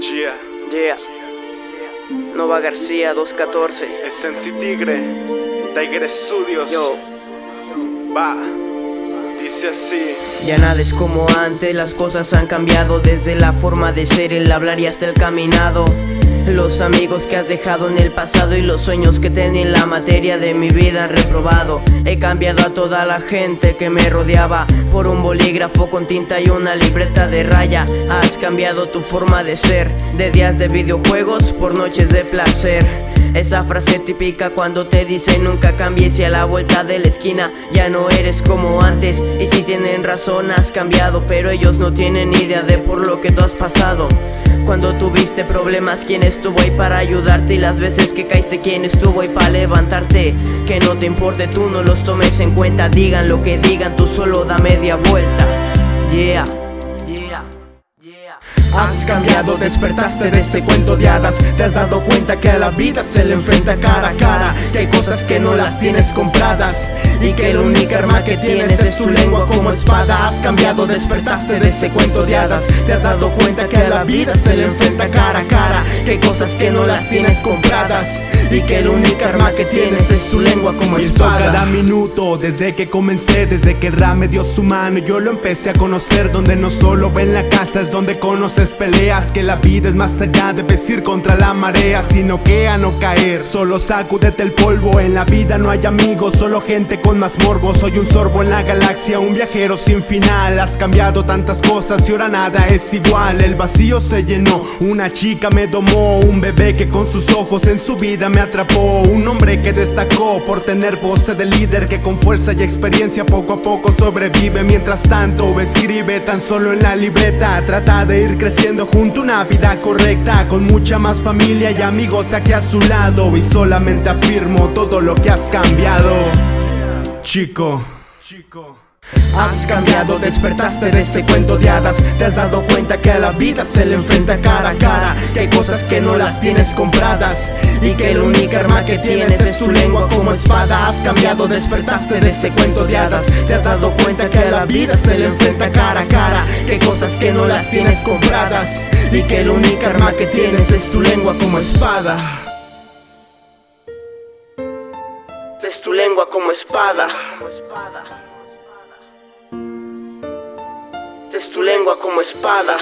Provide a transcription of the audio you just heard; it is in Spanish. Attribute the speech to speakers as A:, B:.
A: Yeah,
B: Yeah. Nova García 214.
A: es MC Tigre, Tiger Studios.
B: Yo.
A: Va, dice así.
B: Ya nada es como antes, las cosas han cambiado desde la forma de ser, el hablar y hasta el caminado. Los amigos que has dejado en el pasado y los sueños que tenía en la materia de mi vida han reprobado. He cambiado a toda la gente que me rodeaba por un bolígrafo con tinta y una libreta de raya. Has cambiado tu forma de ser, de días de videojuegos por noches de placer. Esa frase típica cuando te dicen nunca cambies y a la vuelta de la esquina ya no eres como antes. Y si tienen razón has cambiado, pero ellos no tienen idea de por lo que tú has pasado. Cuando tuviste problemas, quién estuvo ahí para ayudarte y las veces que caíste, quién estuvo ahí para levantarte. Que no te importe, tú no los tomes en cuenta, digan lo que digan, tú solo da media vuelta. Yeah.
C: Has cambiado, despertaste de ese cuento de hadas. Te has dado cuenta que a la vida se le enfrenta cara a cara Que hay cosas que no las tienes compradas Y que la única arma que tienes es tu lengua como espada. Has cambiado, despertaste de ese cuento de hadas. Te has dado cuenta que a la vida se le enfrenta cara a cara Que hay cosas que no las tienes compradas Y que la única arma que tienes es tu lengua como
D: Y esto cada
C: espada
D: minuto, desde que comencé, desde que el rap me dio su mano, yo lo empecé a conocer. Donde no solo en la casa es donde conoces peleas. Que la vida es más allá de vestir contra la marea, sino que a no caer. Solo sacúdete el polvo, en la vida no hay amigos, solo gente con más morbo. Soy un sorbo en la galaxia, un viajero sin final. Has cambiado tantas cosas y ahora nada es igual. El vacío se llenó, una chica me domó, un bebé que con sus ojos en su vida me atrapó. Un hombre que destacó por tener voz de líder que con fuerza y experiencia poco a poco sobrevive. Mientras tanto escribe tan solo en la libreta. Trata de ir creciendo junto a una vida correcta. Con mucha más familia y amigos aquí a su lado. Y solamente afirmo todo lo que has cambiado. Chico, chico.
C: Has cambiado, despertaste de ese cuento de hadas. Te has dado cuenta que a la vida se le enfrenta cara a cara Que hay cosas que no las tienes compradas Y que la única arma que tienes es tu lengua como espada. Has cambiado, despertaste de ese cuento de hadas. Te has dado cuenta que a la vida se le enfrenta cara a cara Que hay cosas que no las tienes compradas Y que la única arma que tienes es tu lengua como espada.
B: Es tu lengua como espada. Es tu lengua como espada.